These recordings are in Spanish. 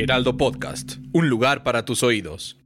Heraldo Podcast, un lugar para tus oídos.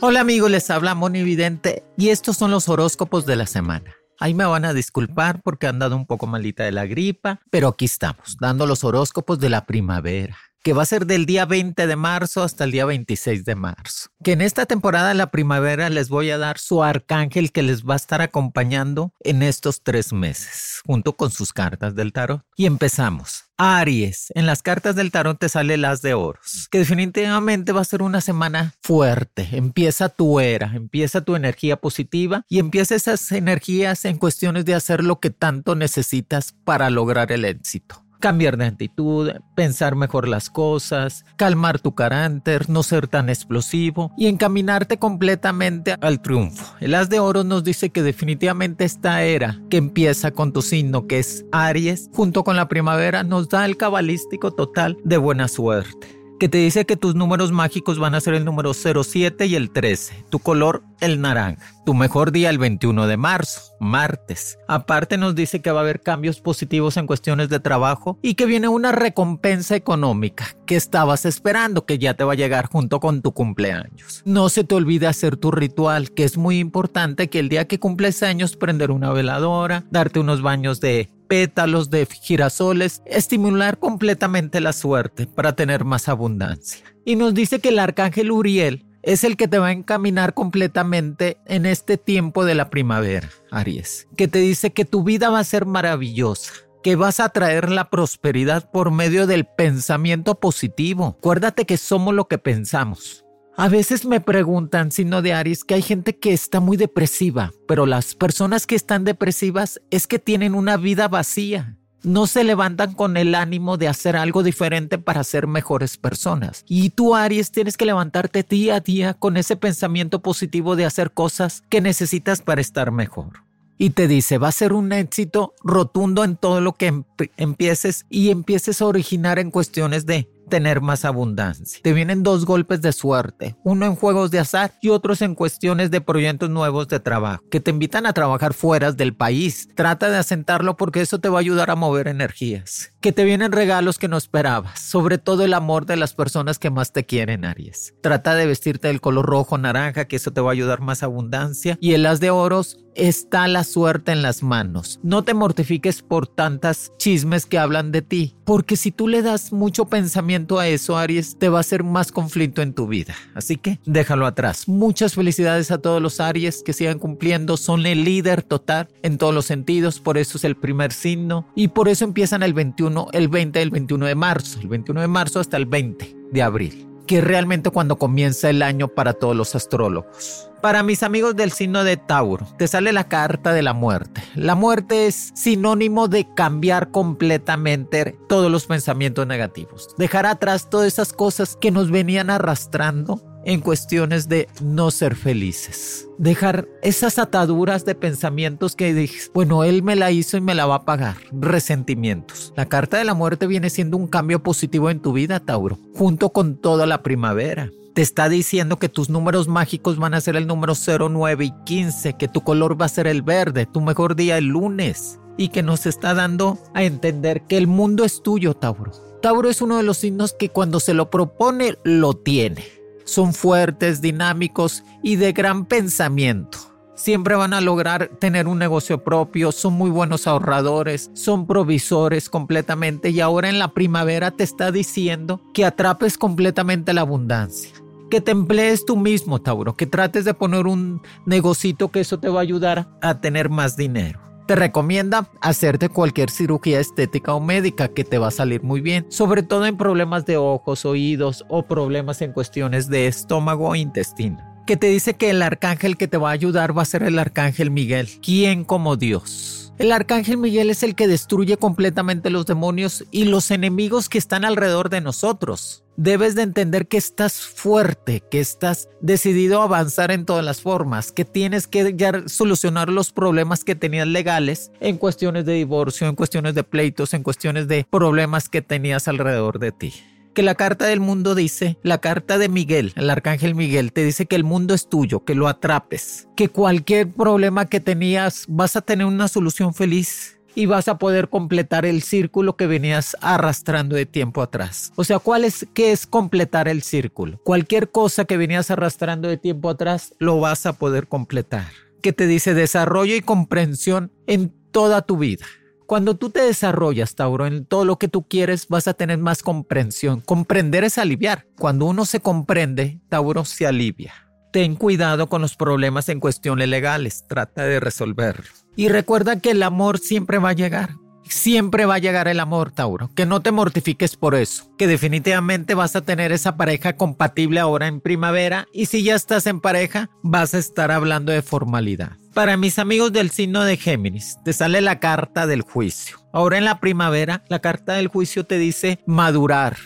Hola amigos, les habla Moni Vidente y estos son los horóscopos de la semana. Ahí me van a disculpar porque han dado un poco malita de la gripa, pero aquí estamos, dando los horóscopos de la primavera que va a ser del día 20 de marzo hasta el día 26 de marzo. Que en esta temporada de la primavera les voy a dar su arcángel que les va a estar acompañando en estos tres meses, junto con sus cartas del tarot. Y empezamos. Aries, en las cartas del tarot te sale las de oros, que definitivamente va a ser una semana fuerte. Empieza tu era, empieza tu energía positiva y empieza esas energías en cuestiones de hacer lo que tanto necesitas para lograr el éxito cambiar de actitud, pensar mejor las cosas, calmar tu carácter, no ser tan explosivo y encaminarte completamente al triunfo. El as de oro nos dice que definitivamente esta era que empieza con tu signo que es Aries, junto con la primavera, nos da el cabalístico total de buena suerte que te dice que tus números mágicos van a ser el número 07 y el 13, tu color el naranja, tu mejor día el 21 de marzo, martes. Aparte nos dice que va a haber cambios positivos en cuestiones de trabajo y que viene una recompensa económica que estabas esperando que ya te va a llegar junto con tu cumpleaños. No se te olvide hacer tu ritual, que es muy importante que el día que cumples años prender una veladora, darte unos baños de pétalos de girasoles, estimular completamente la suerte para tener más abundancia. Y nos dice que el arcángel Uriel es el que te va a encaminar completamente en este tiempo de la primavera, Aries, que te dice que tu vida va a ser maravillosa, que vas a traer la prosperidad por medio del pensamiento positivo. Acuérdate que somos lo que pensamos. A veces me preguntan, sino de Aries, que hay gente que está muy depresiva, pero las personas que están depresivas es que tienen una vida vacía. No se levantan con el ánimo de hacer algo diferente para ser mejores personas. Y tú, Aries, tienes que levantarte día a día con ese pensamiento positivo de hacer cosas que necesitas para estar mejor y te dice, va a ser un éxito rotundo en todo lo que empieces y empieces a originar en cuestiones de tener más abundancia. Te vienen dos golpes de suerte, uno en juegos de azar y otros en cuestiones de proyectos nuevos de trabajo, que te invitan a trabajar fuera del país. Trata de asentarlo porque eso te va a ayudar a mover energías. Que te vienen regalos que no esperabas, sobre todo el amor de las personas que más te quieren, Aries. Trata de vestirte del color rojo, naranja, que eso te va a ayudar más abundancia. Y el as de oros está la suerte en las manos. No te mortifiques por tantas chismes que hablan de ti, porque si tú le das mucho pensamiento a eso, Aries, te va a hacer más conflicto en tu vida. Así que déjalo atrás. Muchas felicidades a todos los Aries que sigan cumpliendo, son el líder total en todos los sentidos, por eso es el primer signo. Y por eso empiezan el 21, el 20, el 21 de marzo, el 21 de marzo hasta el 20 de abril que realmente cuando comienza el año para todos los astrólogos. Para mis amigos del signo de Tauro, te sale la carta de la muerte. La muerte es sinónimo de cambiar completamente todos los pensamientos negativos, dejar atrás todas esas cosas que nos venían arrastrando en cuestiones de no ser felices. Dejar esas ataduras de pensamientos que dices, bueno, él me la hizo y me la va a pagar. Resentimientos. La carta de la muerte viene siendo un cambio positivo en tu vida, Tauro, junto con toda la primavera te está diciendo que tus números mágicos van a ser el número 0, 9 y 15, que tu color va a ser el verde, tu mejor día el lunes y que nos está dando a entender que el mundo es tuyo, Tauro. Tauro es uno de los signos que cuando se lo propone, lo tiene. Son fuertes, dinámicos y de gran pensamiento. Siempre van a lograr tener un negocio propio, son muy buenos ahorradores, son provisores completamente y ahora en la primavera te está diciendo que atrapes completamente la abundancia que te emplees tú mismo, Tauro, que trates de poner un negocito que eso te va a ayudar a tener más dinero. Te recomienda hacerte cualquier cirugía estética o médica que te va a salir muy bien, sobre todo en problemas de ojos, oídos o problemas en cuestiones de estómago o intestino que te dice que el arcángel que te va a ayudar va a ser el arcángel Miguel. ¿Quién como Dios? El arcángel Miguel es el que destruye completamente los demonios y los enemigos que están alrededor de nosotros. Debes de entender que estás fuerte, que estás decidido a avanzar en todas las formas, que tienes que ya solucionar los problemas que tenías legales en cuestiones de divorcio, en cuestiones de pleitos, en cuestiones de problemas que tenías alrededor de ti que la carta del mundo dice, la carta de Miguel, el arcángel Miguel, te dice que el mundo es tuyo, que lo atrapes, que cualquier problema que tenías vas a tener una solución feliz y vas a poder completar el círculo que venías arrastrando de tiempo atrás. O sea, ¿cuál es qué es completar el círculo? Cualquier cosa que venías arrastrando de tiempo atrás lo vas a poder completar. Que te dice desarrollo y comprensión en toda tu vida. Cuando tú te desarrollas, Tauro, en todo lo que tú quieres, vas a tener más comprensión. Comprender es aliviar. Cuando uno se comprende, Tauro se alivia. Ten cuidado con los problemas en cuestiones legales, trata de resolverlo. Y recuerda que el amor siempre va a llegar. Siempre va a llegar el amor, Tauro. Que no te mortifiques por eso. Que definitivamente vas a tener esa pareja compatible ahora en primavera. Y si ya estás en pareja, vas a estar hablando de formalidad. Para mis amigos del signo de Géminis, te sale la carta del juicio. Ahora en la primavera, la carta del juicio te dice madurar,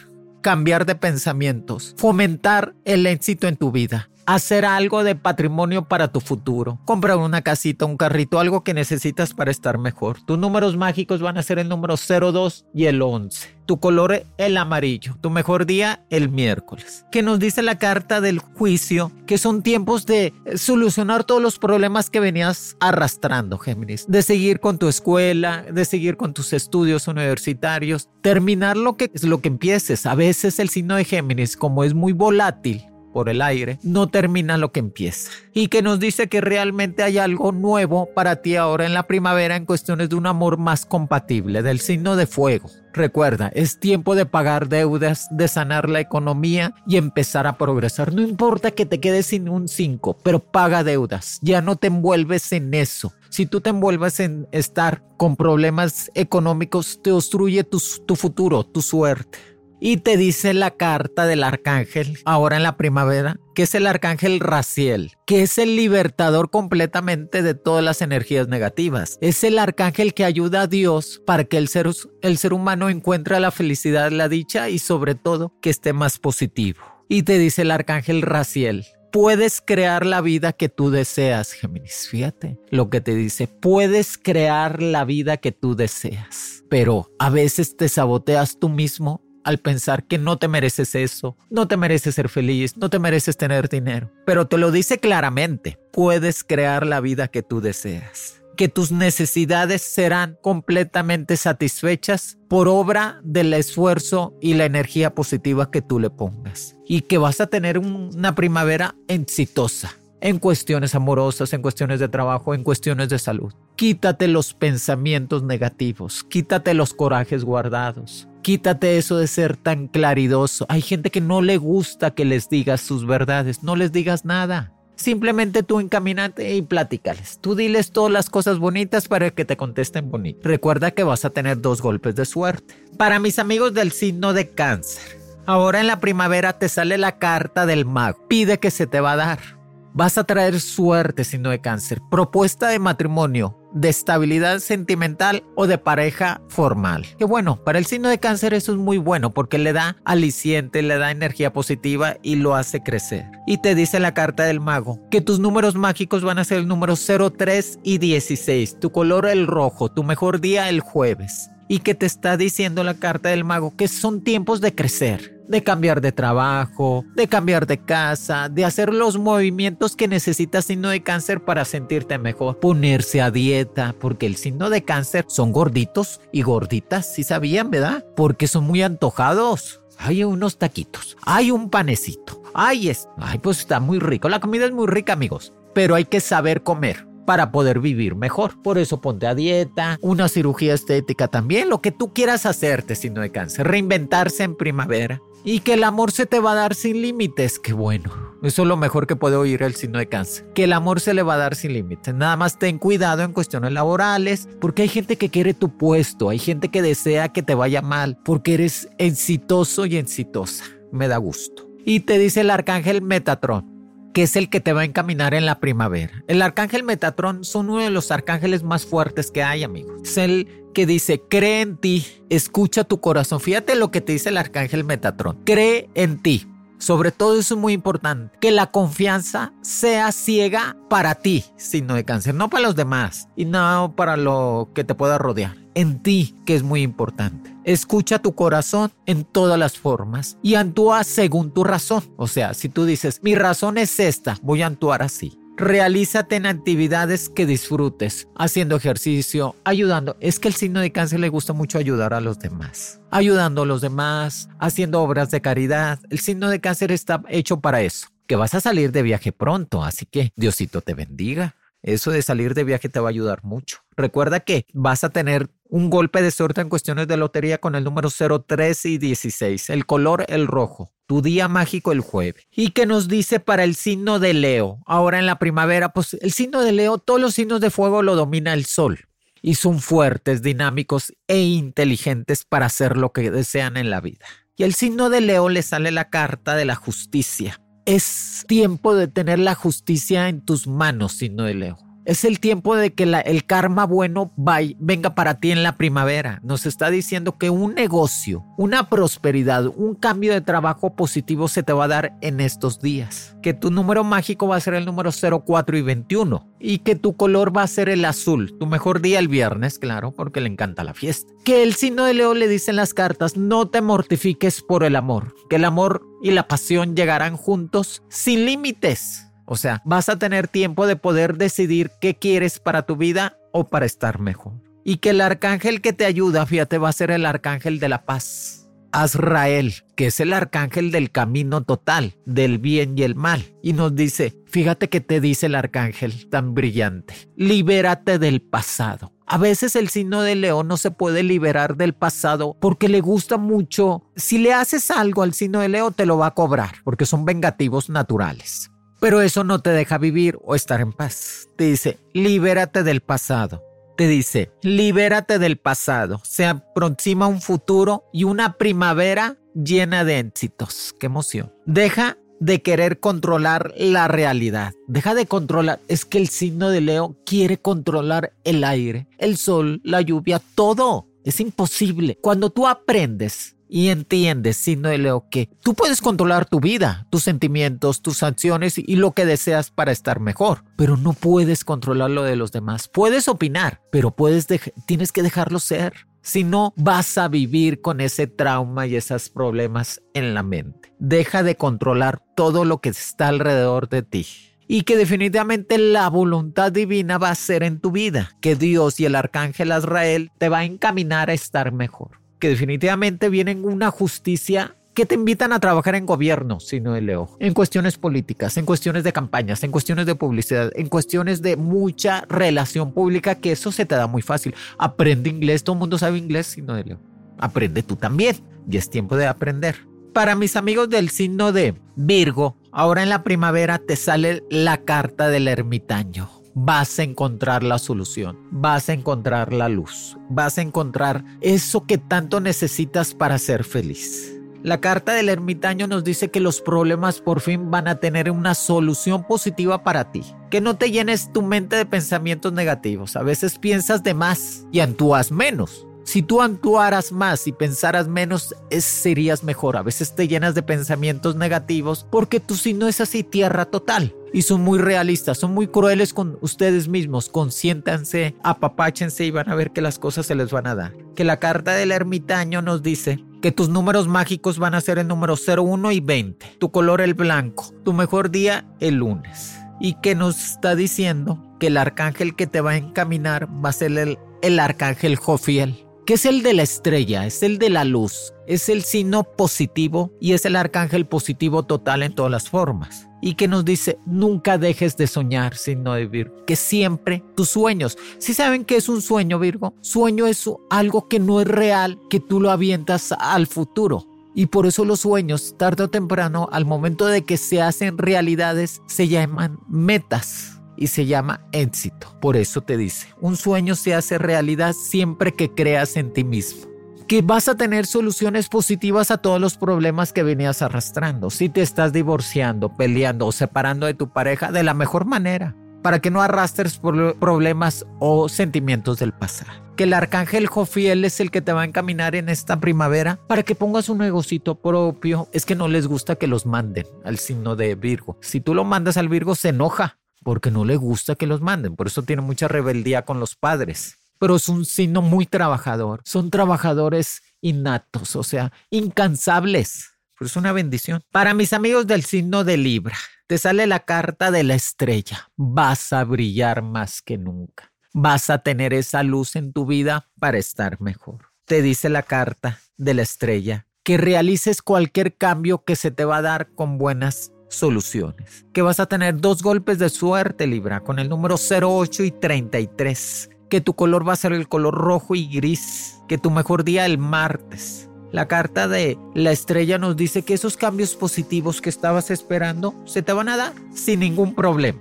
cambiar de pensamientos, fomentar el éxito en tu vida hacer algo de patrimonio para tu futuro. Comprar una casita, un carrito, algo que necesitas para estar mejor. Tus números mágicos van a ser el número 02 y el 11. Tu color el amarillo. Tu mejor día el miércoles. Que nos dice la carta del juicio que son tiempos de solucionar todos los problemas que venías arrastrando, Géminis. De seguir con tu escuela, de seguir con tus estudios universitarios, terminar lo que es lo que empieces. A veces el signo de Géminis, como es muy volátil, por el aire, no termina lo que empieza. Y que nos dice que realmente hay algo nuevo para ti ahora en la primavera en cuestiones de un amor más compatible, del signo de fuego. Recuerda, es tiempo de pagar deudas, de sanar la economía y empezar a progresar. No importa que te quedes sin un 5, pero paga deudas. Ya no te envuelves en eso. Si tú te envuelves en estar con problemas económicos, te obstruye tu, tu futuro, tu suerte. Y te dice la carta del arcángel, ahora en la primavera, que es el arcángel Raciel, que es el libertador completamente de todas las energías negativas. Es el arcángel que ayuda a Dios para que el ser, el ser humano encuentre la felicidad, la dicha y sobre todo que esté más positivo. Y te dice el arcángel Raciel, puedes crear la vida que tú deseas, Géminis. Fíjate lo que te dice, puedes crear la vida que tú deseas. Pero a veces te saboteas tú mismo al pensar que no te mereces eso, no te mereces ser feliz, no te mereces tener dinero. Pero te lo dice claramente, puedes crear la vida que tú deseas que tus necesidades serán completamente satisfechas por obra del esfuerzo y la energía positiva que tú le pongas. Y que vas a tener una primavera exitosa en cuestiones amorosas, en cuestiones de trabajo, en cuestiones de salud. Quítate los pensamientos negativos, quítate los corajes guardados, Quítate eso de ser tan claridoso. Hay gente que no le gusta que les digas sus verdades. No les digas nada. Simplemente tú encamínate y platícales. Tú diles todas las cosas bonitas para que te contesten bonito. Recuerda que vas a tener dos golpes de suerte. Para mis amigos del signo de cáncer. Ahora en la primavera te sale la carta del mago. Pide que se te va a dar. Vas a traer suerte, signo de cáncer. Propuesta de matrimonio, de estabilidad sentimental o de pareja formal. Que bueno, para el signo de cáncer eso es muy bueno porque le da aliciente, le da energía positiva y lo hace crecer. Y te dice la carta del mago que tus números mágicos van a ser el número 03 y 16. Tu color el rojo, tu mejor día el jueves. Y que te está diciendo la carta del mago que son tiempos de crecer de cambiar de trabajo, de cambiar de casa, de hacer los movimientos que necesitas signo de cáncer para sentirte mejor, ponerse a dieta, porque el signo de cáncer son gorditos y gorditas, si sabían, ¿verdad? Porque son muy antojados. Hay unos taquitos, hay un panecito, hay es, ay, pues está muy rico, la comida es muy rica, amigos, pero hay que saber comer para poder vivir mejor. Por eso ponte a dieta, una cirugía estética también, lo que tú quieras hacerte, signo de cáncer, reinventarse en primavera. Y que el amor se te va a dar sin límites, qué bueno. Eso es lo mejor que puede oír el signo de cáncer. Que el amor se le va a dar sin límites. Nada más ten cuidado en cuestiones laborales, porque hay gente que quiere tu puesto, hay gente que desea que te vaya mal, porque eres exitoso y exitosa. Me da gusto. Y te dice el arcángel Metatron que es el que te va a encaminar en la primavera. El arcángel Metatrón son uno de los arcángeles más fuertes que hay, amigos. Es el que dice, cree en ti, escucha tu corazón. Fíjate lo que te dice el arcángel Metatrón. Cree en ti. Sobre todo eso es muy importante, que la confianza sea ciega para ti, signo de cáncer, no para los demás y no para lo que te pueda rodear. En ti, que es muy importante. Escucha tu corazón en todas las formas y actúa según tu razón. O sea, si tú dices, mi razón es esta, voy a actuar así. Realízate en actividades que disfrutes, haciendo ejercicio, ayudando. Es que el signo de cáncer le gusta mucho ayudar a los demás. Ayudando a los demás, haciendo obras de caridad. El signo de cáncer está hecho para eso. Que vas a salir de viaje pronto, así que Diosito te bendiga. Eso de salir de viaje te va a ayudar mucho. Recuerda que vas a tener un golpe de suerte en cuestiones de lotería con el número 03 y 16. El color, el rojo. Tu día mágico, el jueves. ¿Y qué nos dice para el signo de Leo? Ahora en la primavera, pues el signo de Leo, todos los signos de fuego lo domina el sol. Y son fuertes, dinámicos e inteligentes para hacer lo que desean en la vida. Y el signo de Leo le sale la carta de la justicia es tiempo de tener la justicia en tus manos, signo de Leo. Es el tiempo de que el karma bueno venga para ti en la primavera. Nos está diciendo que un negocio, una prosperidad, un cambio de trabajo positivo se te va a dar en estos días. Que tu número mágico va a ser el número 04 y 21. Y que tu color va a ser el azul. Tu mejor día el viernes, claro, porque le encanta la fiesta. Que el signo de Leo le dice en las cartas, no te mortifiques por el amor. Que el amor y la pasión llegarán juntos sin límites. O sea, vas a tener tiempo de poder decidir qué quieres para tu vida o para estar mejor. Y que el arcángel que te ayuda, fíjate, va a ser el arcángel de la paz. Azrael, que es el arcángel del camino total, del bien y el mal. Y nos dice, fíjate que te dice el arcángel tan brillante, libérate del pasado. A veces el signo de león no se puede liberar del pasado porque le gusta mucho. Si le haces algo al signo de león, te lo va a cobrar porque son vengativos naturales. Pero eso no te deja vivir o estar en paz. Te dice, libérate del pasado. Te dice, libérate del pasado. Se aproxima un futuro y una primavera llena de éxitos. Qué emoción. Deja de querer controlar la realidad. Deja de controlar. Es que el signo de Leo quiere controlar el aire, el sol, la lluvia, todo. Es imposible. Cuando tú aprendes y entiendes, signo de Leo, que tú puedes controlar tu vida, tus sentimientos, tus acciones y lo que deseas para estar mejor, pero no puedes controlar lo de los demás. Puedes opinar, pero puedes tienes que dejarlo ser. Si no, vas a vivir con ese trauma y esos problemas en la mente. Deja de controlar todo lo que está alrededor de ti y que definitivamente la voluntad divina va a ser en tu vida, que Dios y el arcángel Azrael te va a encaminar a estar mejor que definitivamente vienen una justicia que te invitan a trabajar en gobierno, sino de Leo, en cuestiones políticas, en cuestiones de campañas, en cuestiones de publicidad, en cuestiones de mucha relación pública, que eso se te da muy fácil. Aprende inglés, todo el mundo sabe inglés, sino de Leo. Aprende tú también, y es tiempo de aprender. Para mis amigos del signo de Virgo, ahora en la primavera te sale la carta del ermitaño vas a encontrar la solución, vas a encontrar la luz, vas a encontrar eso que tanto necesitas para ser feliz. La carta del ermitaño nos dice que los problemas por fin van a tener una solución positiva para ti. Que no te llenes tu mente de pensamientos negativos. A veces piensas de más y actúas menos. Si tú actuaras más y pensaras menos, serías mejor. A veces te llenas de pensamientos negativos porque tu signo es así, tierra total y son muy realistas, son muy crueles con ustedes mismos. Consiéntanse, apapáchense y van a ver que las cosas se les van a dar. Que la carta del ermitaño nos dice que tus números mágicos van a ser el número 01 y 20, tu color el blanco, tu mejor día el lunes. Y que nos está diciendo que el arcángel que te va a encaminar va a ser el, el arcángel Jofiel que es el de la estrella, es el de la luz, es el signo positivo y es el arcángel positivo total en todas las formas. Y que nos dice, nunca dejes de soñar, signo de Virgo, que siempre tus sueños, si saben que es un sueño, Virgo, sueño es algo que no es real, que tú lo avientas al futuro. Y por eso los sueños, tarde o temprano, al momento de que se hacen realidades, se llaman metas y se llama éxito. Por eso te dice, un sueño se hace realidad siempre que creas en ti mismo. Que vas a tener soluciones positivas a todos los problemas que venías arrastrando. Si te estás divorciando, peleando o separando de tu pareja de la mejor manera, para que no arrastres problemas o sentimientos del pasado. Que el arcángel Jofiel es el que te va a encaminar en esta primavera para que pongas un negocito propio. Es que no les gusta que los manden al signo de Virgo. Si tú lo mandas al Virgo, se enoja porque no le gusta que los manden. Por eso tiene mucha rebeldía con los padres pero es un signo muy trabajador. Son trabajadores innatos, o sea, incansables. Pero es una bendición. Para mis amigos del signo de Libra, te sale la carta de la estrella. Vas a brillar más que nunca. Vas a tener esa luz en tu vida para estar mejor. Te dice la carta de la estrella que realices cualquier cambio que se te va a dar con buenas soluciones. Que vas a tener dos golpes de suerte, Libra, con el número 08 y 33 que tu color va a ser el color rojo y gris, que tu mejor día el martes. La carta de la estrella nos dice que esos cambios positivos que estabas esperando se te van a dar sin ningún problema.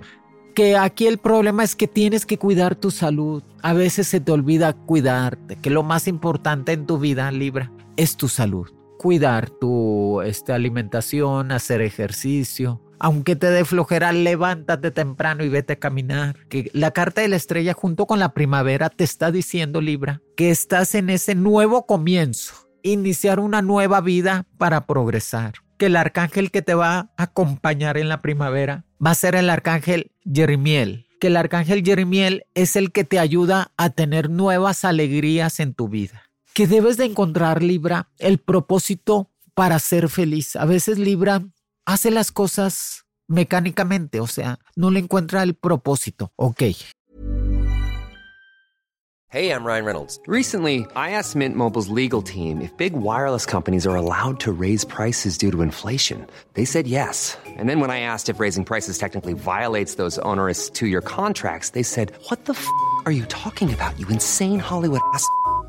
Que aquí el problema es que tienes que cuidar tu salud. A veces se te olvida cuidarte, que lo más importante en tu vida, Libra, es tu salud. Cuidar tu este, alimentación, hacer ejercicio, aunque te dé flojera, levántate temprano y vete a caminar. Que la carta de la estrella junto con la primavera te está diciendo, Libra, que estás en ese nuevo comienzo, iniciar una nueva vida para progresar. Que el arcángel que te va a acompañar en la primavera va a ser el arcángel Jeremiel. Que el arcángel Jeremiel es el que te ayuda a tener nuevas alegrías en tu vida. Que debes de encontrar, Libra, el propósito para ser feliz. A veces, Libra, hace las cosas mecánicamente, o sea, no le encuentra el propósito. Ok. Hey, I'm Ryan Reynolds. Recently, I asked Mint Mobile's legal team if big wireless companies are allowed to raise prices due to inflation. They said yes. And then when I asked if raising prices technically violates those onerous two-year contracts, they said, "What the f*** are you talking about? You insane Hollywood ass."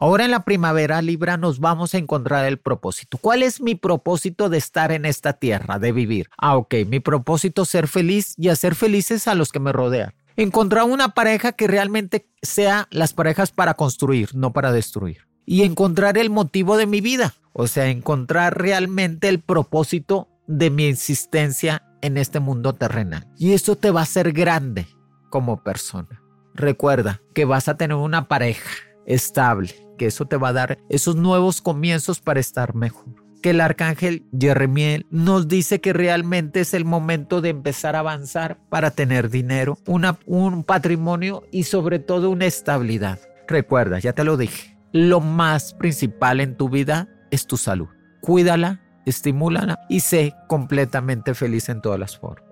Ahora en la primavera Libra nos vamos a encontrar el propósito. ¿Cuál es mi propósito de estar en esta tierra, de vivir? Ah, ok, mi propósito es ser feliz y hacer felices a los que me rodean. Encontrar una pareja que realmente sea las parejas para construir, no para destruir. Y encontrar el motivo de mi vida, o sea, encontrar realmente el propósito de mi existencia en este mundo terrenal. Y eso te va a hacer grande como persona. Recuerda que vas a tener una pareja estable, que eso te va a dar esos nuevos comienzos para estar mejor. Que el arcángel Jeremiel nos dice que realmente es el momento de empezar a avanzar para tener dinero, una, un patrimonio y sobre todo una estabilidad. Recuerda, ya te lo dije, lo más principal en tu vida es tu salud. Cuídala, estimúlala y sé completamente feliz en todas las formas.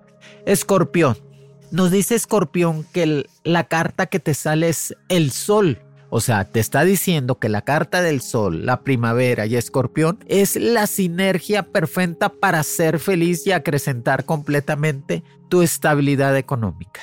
Escorpión. Nos dice Escorpión que la carta que te sale es el sol o sea, te está diciendo que la carta del sol, la primavera y escorpión es la sinergia perfecta para ser feliz y acrecentar completamente tu estabilidad económica.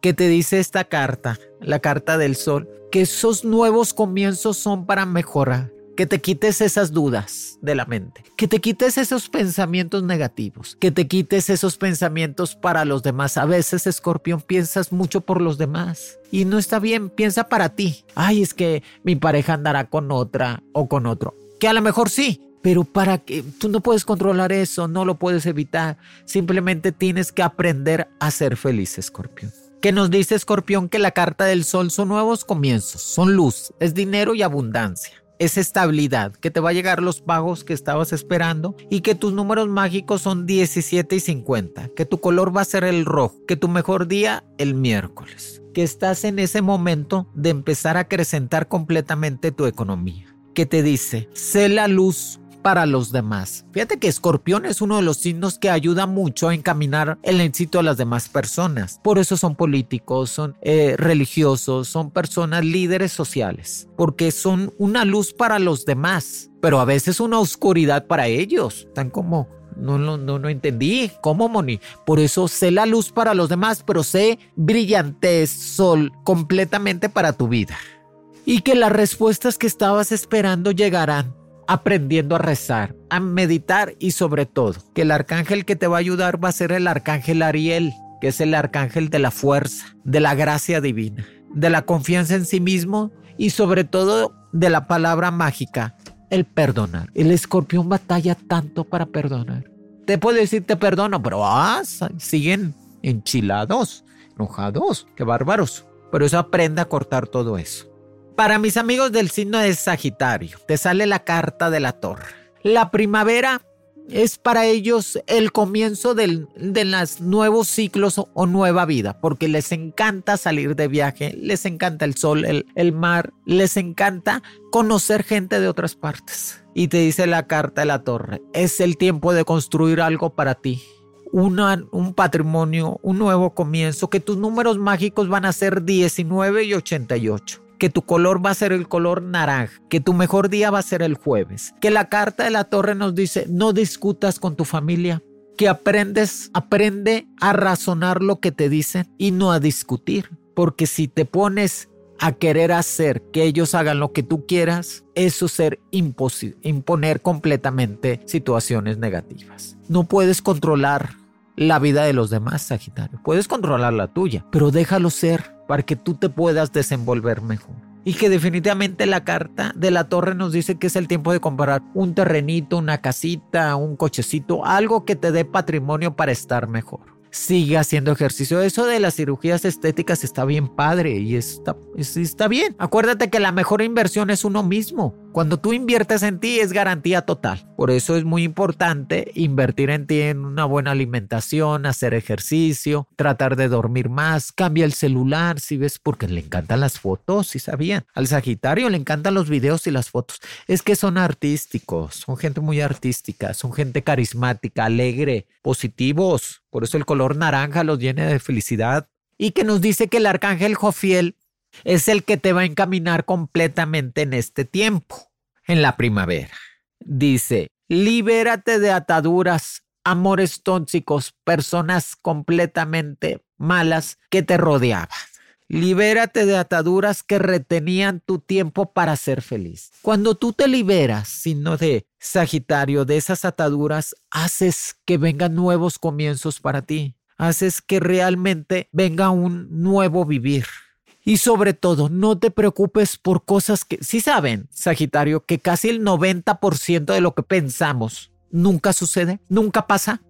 ¿Qué te dice esta carta, la carta del sol? Que esos nuevos comienzos son para mejorar, que te quites esas dudas de la mente, que te quites esos pensamientos negativos, que te quites esos pensamientos para los demás. A veces, escorpión, piensas mucho por los demás y no está bien, piensa para ti. Ay, es que mi pareja andará con otra o con otro. Que a lo mejor sí, pero para que tú no puedes controlar eso, no lo puedes evitar. Simplemente tienes que aprender a ser feliz, escorpión. ¿Qué nos dice Escorpión que la carta del sol son nuevos comienzos, son luz, es dinero y abundancia es estabilidad, que te va a llegar los pagos que estabas esperando y que tus números mágicos son 17 y 50, que tu color va a ser el rojo, que tu mejor día el miércoles, que estás en ese momento de empezar a acrecentar completamente tu economía, que te dice, sé la luz para los demás. Fíjate que Escorpión es uno de los signos que ayuda mucho a encaminar el éxito a las demás personas. Por eso son políticos, son eh, religiosos, son personas líderes sociales, porque son una luz para los demás, pero a veces una oscuridad para ellos. Están como no, no, no, no entendí. ¿Cómo, Moni? Por eso sé la luz para los demás, pero sé brillantez, sol, completamente para tu vida. Y que las respuestas que estabas esperando llegarán aprendiendo a rezar, a meditar y sobre todo que el arcángel que te va a ayudar va a ser el arcángel Ariel, que es el arcángel de la fuerza, de la gracia divina, de la confianza en sí mismo y sobre todo de la palabra mágica, el perdonar. El escorpión batalla tanto para perdonar. Te puede decir te perdono, pero ah, siguen enchilados, enojados, qué bárbaros. Pero eso aprende a cortar todo eso. Para mis amigos del signo de Sagitario, te sale la carta de la torre. La primavera es para ellos el comienzo de los nuevos ciclos o, nueva vida, porque les encanta salir de viaje, les encanta el sol, el, mar, les encanta conocer gente de otras partes. Y te dice la carta de la torre, es el tiempo de construir algo para ti. un patrimonio, un nuevo comienzo, que tus números mágicos van a ser 19 y 88 que tu color va a ser el color naranja, que tu mejor día va a ser el jueves, que la carta de la torre nos dice no discutas con tu familia, que aprendes, aprende a razonar lo que te dicen y no a discutir, porque si te pones a querer hacer que ellos hagan lo que tú quieras, eso es ser imponer completamente situaciones negativas. No puedes controlar la vida de los demás, Sagitario. Puedes controlar la tuya, pero déjalo ser para que tú te puedas desenvolver mejor. Y que definitivamente la carta de la torre nos dice que es el tiempo de comprar un terrenito, una casita, un cochecito, algo que te dé patrimonio para estar mejor sigue haciendo ejercicio. Eso de las cirugías estéticas está bien padre y está, está bien. Acuérdate que la mejor inversión es uno mismo. Cuando tú inviertes en ti es garantía total. Por eso es muy importante invertir en ti en una buena alimentación, hacer ejercicio, tratar de dormir más, cambia el celular, si ves, porque le encantan las fotos, si sabían. Al Sagitario le encantan los videos y las fotos. Es que son artísticos, son gente muy artística, son gente carismática, alegre, positivos. Por eso el color naranja los llena de felicidad. Y que nos dice que el arcángel Jofiel es el que te va a encaminar completamente en este tiempo, en la primavera. Dice, libérate de ataduras, amores tóxicos, personas completamente malas que te rodeaban. Libérate de ataduras que retenían tu tiempo para ser feliz. Cuando tú te liberas, sino de Sagitario, de esas ataduras, haces que vengan nuevos comienzos para ti. Haces que realmente venga un nuevo vivir. Y sobre todo, no te preocupes por cosas que, sí saben, Sagitario, que casi el 90% de lo que pensamos nunca sucede, nunca pasa.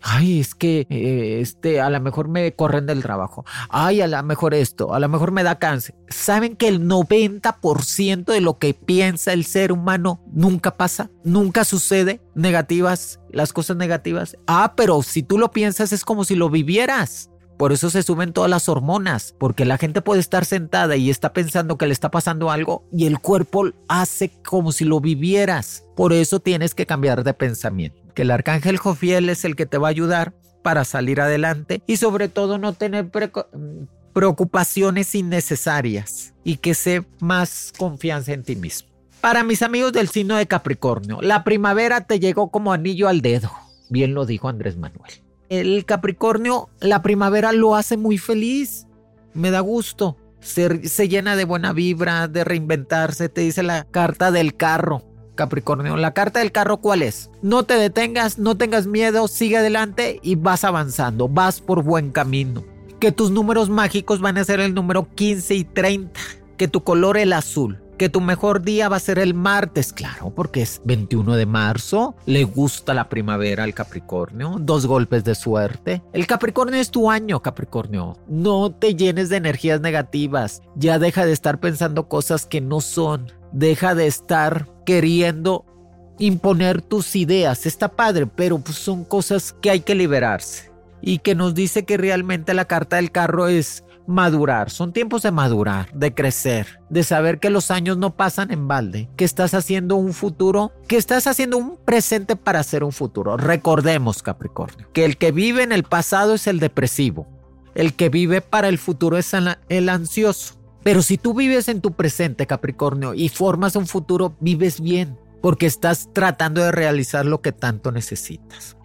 Ay, es que eh, este, a lo mejor me corren del trabajo. Ay, a lo mejor esto, a lo mejor me da cáncer. ¿Saben que el 90% de lo que piensa el ser humano nunca pasa? Nunca sucede. Negativas, las cosas negativas. Ah, pero si tú lo piensas es como si lo vivieras. Por eso se suben todas las hormonas, porque la gente puede estar sentada y está pensando que le está pasando algo y el cuerpo hace como si lo vivieras. Por eso tienes que cambiar de pensamiento. Que el arcángel Jofiel es el que te va a ayudar para salir adelante y sobre todo no tener preocupaciones innecesarias y que se más confianza en ti mismo. Para mis amigos del signo de Capricornio, la primavera te llegó como anillo al dedo. Bien lo dijo Andrés Manuel el Capricornio, la primavera lo hace muy feliz. Me da gusto. se, se llena de buena vibra, de reinventarse, te dice la carta del carro. Capricornio, la carta del carro cuál es? No te detengas, no tengas miedo, sigue adelante y vas avanzando, vas por buen camino. Que tus números mágicos van a ser el número 15 y 30, que tu color el azul, que tu mejor día va a ser el martes, claro, porque es 21 de marzo, le gusta la primavera al Capricornio, dos golpes de suerte. El Capricornio es tu año, Capricornio. No te llenes de energías negativas, ya deja de estar pensando cosas que no son, deja de estar queriendo imponer tus ideas. Está padre, pero pues son cosas que hay que liberarse. Y que nos dice que realmente la carta del carro es madurar. Son tiempos de madurar, de crecer, de saber que los años no pasan en balde, que estás haciendo un futuro, que estás haciendo un presente para hacer un futuro. Recordemos, Capricornio, que el que vive en el pasado es el depresivo. El que vive para el futuro es el ansioso. Pero si tú vives en tu presente, Capricornio, y formas un futuro, vives bien, porque estás tratando de realizar lo que tanto necesitas.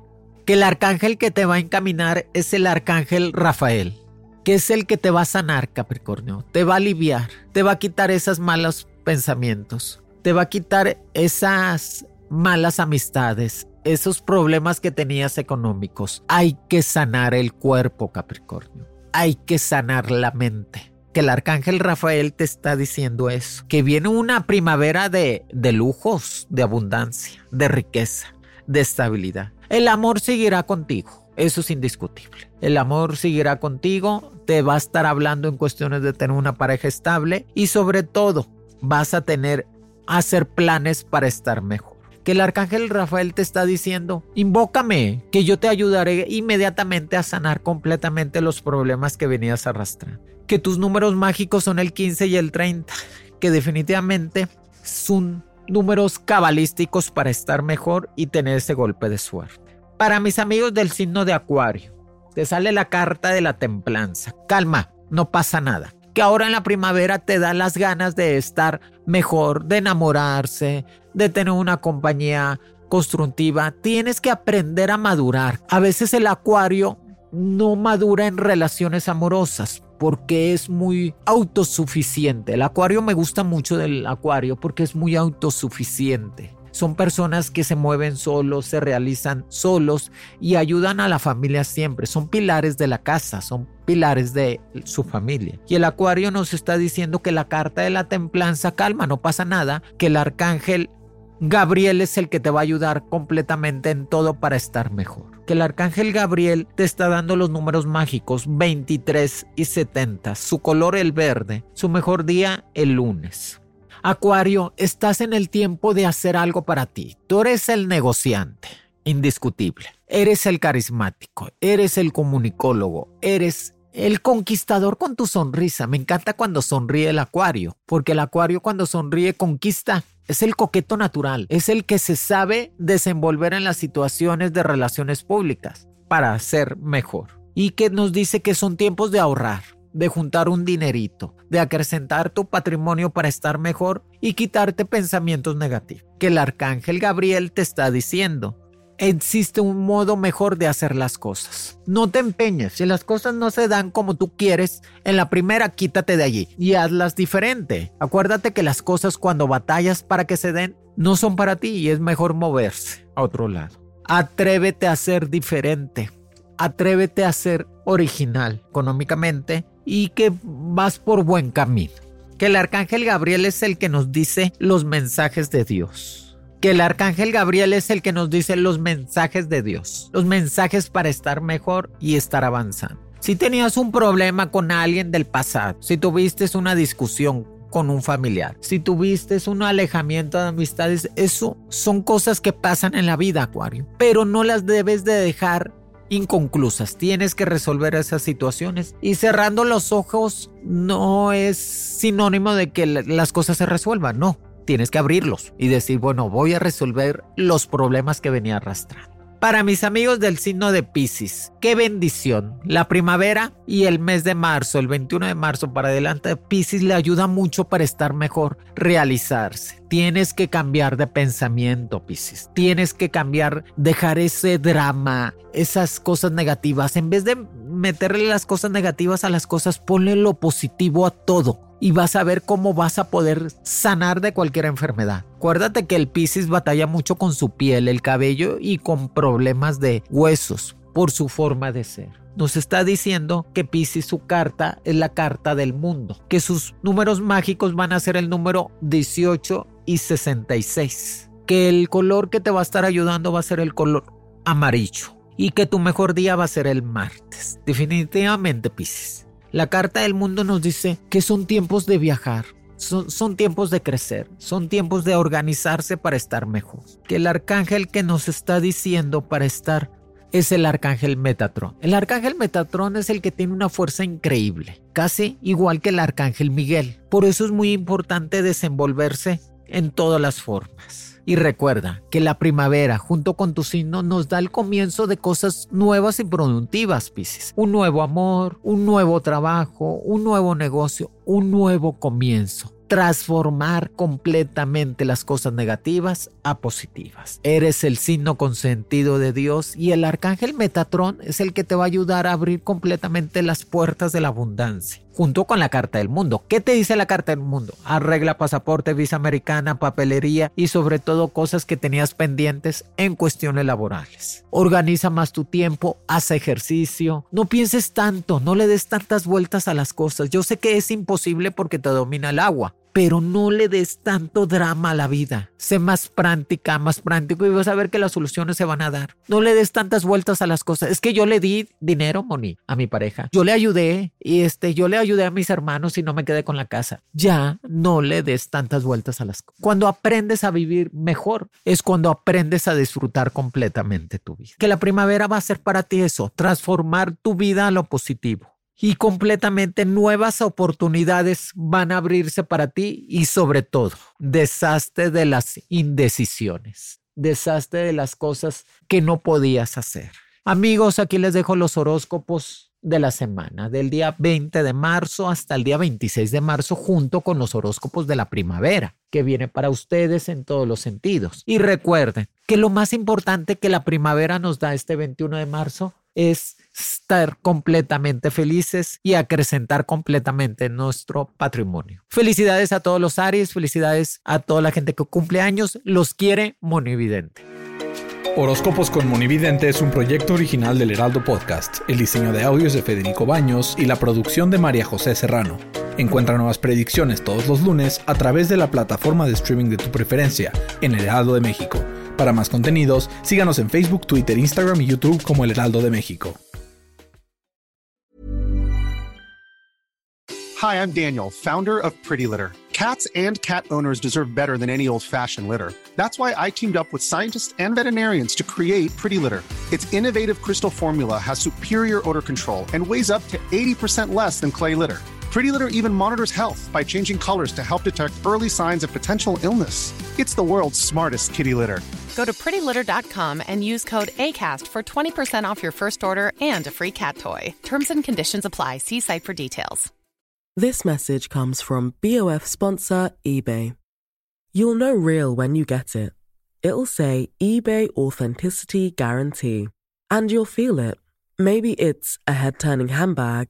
Que el arcángel que te va a encaminar es el arcángel Rafael que es el que te va a sanar, Capricornio, te va a aliviar, te va a quitar esos malos pensamientos, te va a quitar esas malas amistades, esos problemas que tenías económicos. Hay que sanar el cuerpo, Capricornio. Hay que sanar la mente. Que el arcángel Rafael te está diciendo eso. Que viene una primavera de, de lujos, de abundancia, de riqueza, de estabilidad. El amor seguirá contigo. Eso es indiscutible. El amor seguirá contigo, te va a estar hablando en cuestiones de tener una pareja estable y sobre todo vas a tener, hacer planes para estar mejor. Que el arcángel Rafael te está diciendo, invócame, que yo te ayudaré inmediatamente a sanar completamente los problemas que venías arrastrando. Que tus números mágicos son el 15 y el 30, que definitivamente son números cabalísticos para estar mejor y tener ese golpe de suerte. Para mis amigos del signo de Acuario, te sale la carta de la templanza. Calma, no pasa nada. Que ahora en la primavera te da las ganas de estar mejor, de enamorarse, de tener una compañía constructiva. Tienes que aprender a madurar. A veces el Acuario no madura en relaciones amorosas porque es muy autosuficiente. El acuario me gusta mucho del acuario porque es muy autosuficiente. Son personas que se mueven solos, se realizan solos y ayudan a la familia siempre. Son pilares de la casa, son pilares de su familia. Y el acuario nos está diciendo que la carta de la templanza, calma, no pasa nada, que el arcángel Gabriel es el que te va a ayudar completamente en todo para estar mejor. Que el arcángel Gabriel te está dando los números mágicos 23 y 70, su color el verde, su mejor día el lunes. Acuario, estás en el tiempo de hacer algo para ti. Tú eres el negociante, indiscutible. Eres el carismático, eres el comunicólogo, eres el conquistador con tu sonrisa. Me encanta cuando sonríe el acuario, porque el acuario cuando sonríe conquista. Es el coqueto natural, es el que se sabe desenvolver en las situaciones de relaciones públicas para ser mejor. Y que nos dice que son tiempos de ahorrar, de juntar un dinerito, de acrecentar tu patrimonio para estar mejor y quitarte pensamientos negativos. Que el arcángel Gabriel te está diciendo, existe un modo mejor de hacer las cosas. No te empeñes, si las cosas no se dan como tú quieres, en la primera quítate de allí y hazlas diferente. Acuérdate que las cosas cuando batallas para que se den no son para ti y es mejor moverse a otro lado. Atrévete a ser diferente. Atrévete a ser original económicamente y que vas por buen camino. Que el arcángel Gabriel es el que nos dice los mensajes de Dios. Que el arcángel Gabriel es el que nos dice los mensajes de Dios. Los mensajes para estar mejor y estar avanzando. Si tenías un problema con alguien del pasado, si tuviste una discusión con un familiar, si tuviste un alejamiento de amistades, eso son cosas que pasan en la vida, Acuario, pero no las debes de dejar inconclusas. Tienes que resolver esas situaciones. Y cerrando los ojos no es sinónimo de que las cosas se resuelvan, no. Tienes que abrirlos y decir, bueno, voy a resolver los problemas que venía arrastrando. Para mis amigos del signo de Pisces, qué bendición. La primavera y el mes de marzo, el 21 de marzo para adelante, Pisces le ayuda mucho para estar mejor, realizarse. Tienes que cambiar de pensamiento, Pisces. Tienes que cambiar, dejar ese drama, esas cosas negativas. En vez de meterle las cosas negativas a las cosas, ponle lo positivo a todo y vas a ver cómo vas a poder sanar de cualquier enfermedad. Acuérdate que el Piscis batalla mucho con su piel, el cabello y con problemas de huesos por su forma de ser. Nos está diciendo que Piscis su carta es la carta del mundo, que sus números mágicos van a ser el número 18 y 66, que el color que te va a estar ayudando va a ser el color amarillo y que tu mejor día va a ser el martes. Definitivamente Piscis. La Carta del Mundo nos dice que son tiempos de viajar, son, son, tiempos de crecer, son tiempos de organizarse para estar mejor. Que el arcángel que nos está diciendo para estar es el arcángel Metatron. El arcángel Metatron es el que tiene una fuerza increíble, casi igual que el arcángel Miguel. Por eso es muy importante desenvolverse en todas las formas. Y recuerda que la primavera junto con tu signo nos da el comienzo de cosas nuevas y productivas, Pisces. Un nuevo amor, un nuevo trabajo, un nuevo negocio, un nuevo comienzo transformar completamente las cosas negativas a positivas. Eres el signo consentido de Dios y el arcángel Metatrón es el que te va a ayudar a abrir completamente las puertas de la abundancia junto con la Carta del Mundo. ¿Qué te dice la Carta del Mundo? Arregla pasaporte, visa americana, papelería y sobre todo cosas que tenías pendientes en cuestiones laborales. Organiza más tu tiempo, haz ejercicio, no pienses tanto, no le des tantas vueltas a las cosas. Yo sé que es imposible porque te domina el agua, pero no le des tanto drama a la vida. Sé más práctica, más práctico y vas a ver que las soluciones se van a dar. No le des tantas vueltas a las cosas. Es que yo le di dinero, Moni, a mi pareja. Yo le ayudé y este, yo le ayudé a mis hermanos y no me quedé con la casa. Ya no le des tantas vueltas a las cosas. Cuando aprendes a vivir mejor es cuando aprendes a disfrutar completamente tu vida. Que la primavera va a ser para ti eso, transformar tu vida a lo positivo y completamente nuevas oportunidades van a abrirse para ti y sobre todo, desastre de las indecisiones, desastre de las cosas que no podías hacer. Amigos, aquí les dejo los horóscopos de la semana, del día 20 de marzo hasta el día 26 de marzo, junto con los horóscopos de la primavera, que viene para ustedes en todos los sentidos. Y recuerden que lo más importante que la primavera nos da este 21 de marzo es estar completamente felices y acrecentar completamente nuestro patrimonio. Felicidades a todos los Aries, felicidades a toda la gente que cumple años, los quiere Monividente. Horóscopos con Monividente es un proyecto original del Heraldo Podcast. El diseño de audios de Federico Baños y la producción de María José Serrano. Encuentra nuevas predicciones todos los lunes a través de la plataforma de streaming de tu preferencia en El Heraldo de México. Para más contenidos, síganos en Facebook, Twitter, Instagram y YouTube como El Heraldo de México. Hi, I'm Daniel, founder of Pretty Litter. Cats and cat owners deserve better than any old-fashioned litter. That's why I teamed up with scientists and veterinarians to create Pretty Litter. Its innovative crystal formula has superior odor control and weighs up to 80% less than clay litter. Pretty Litter even monitors health by changing colors to help detect early signs of potential illness. It's the world's smartest kitty litter. Go to prettylitter.com and use code ACAST for 20% off your first order and a free cat toy. Terms and conditions apply. See site for details. This message comes from BOF sponsor eBay. You'll know real when you get it. It'll say eBay Authenticity Guarantee. And you'll feel it. Maybe it's a head turning handbag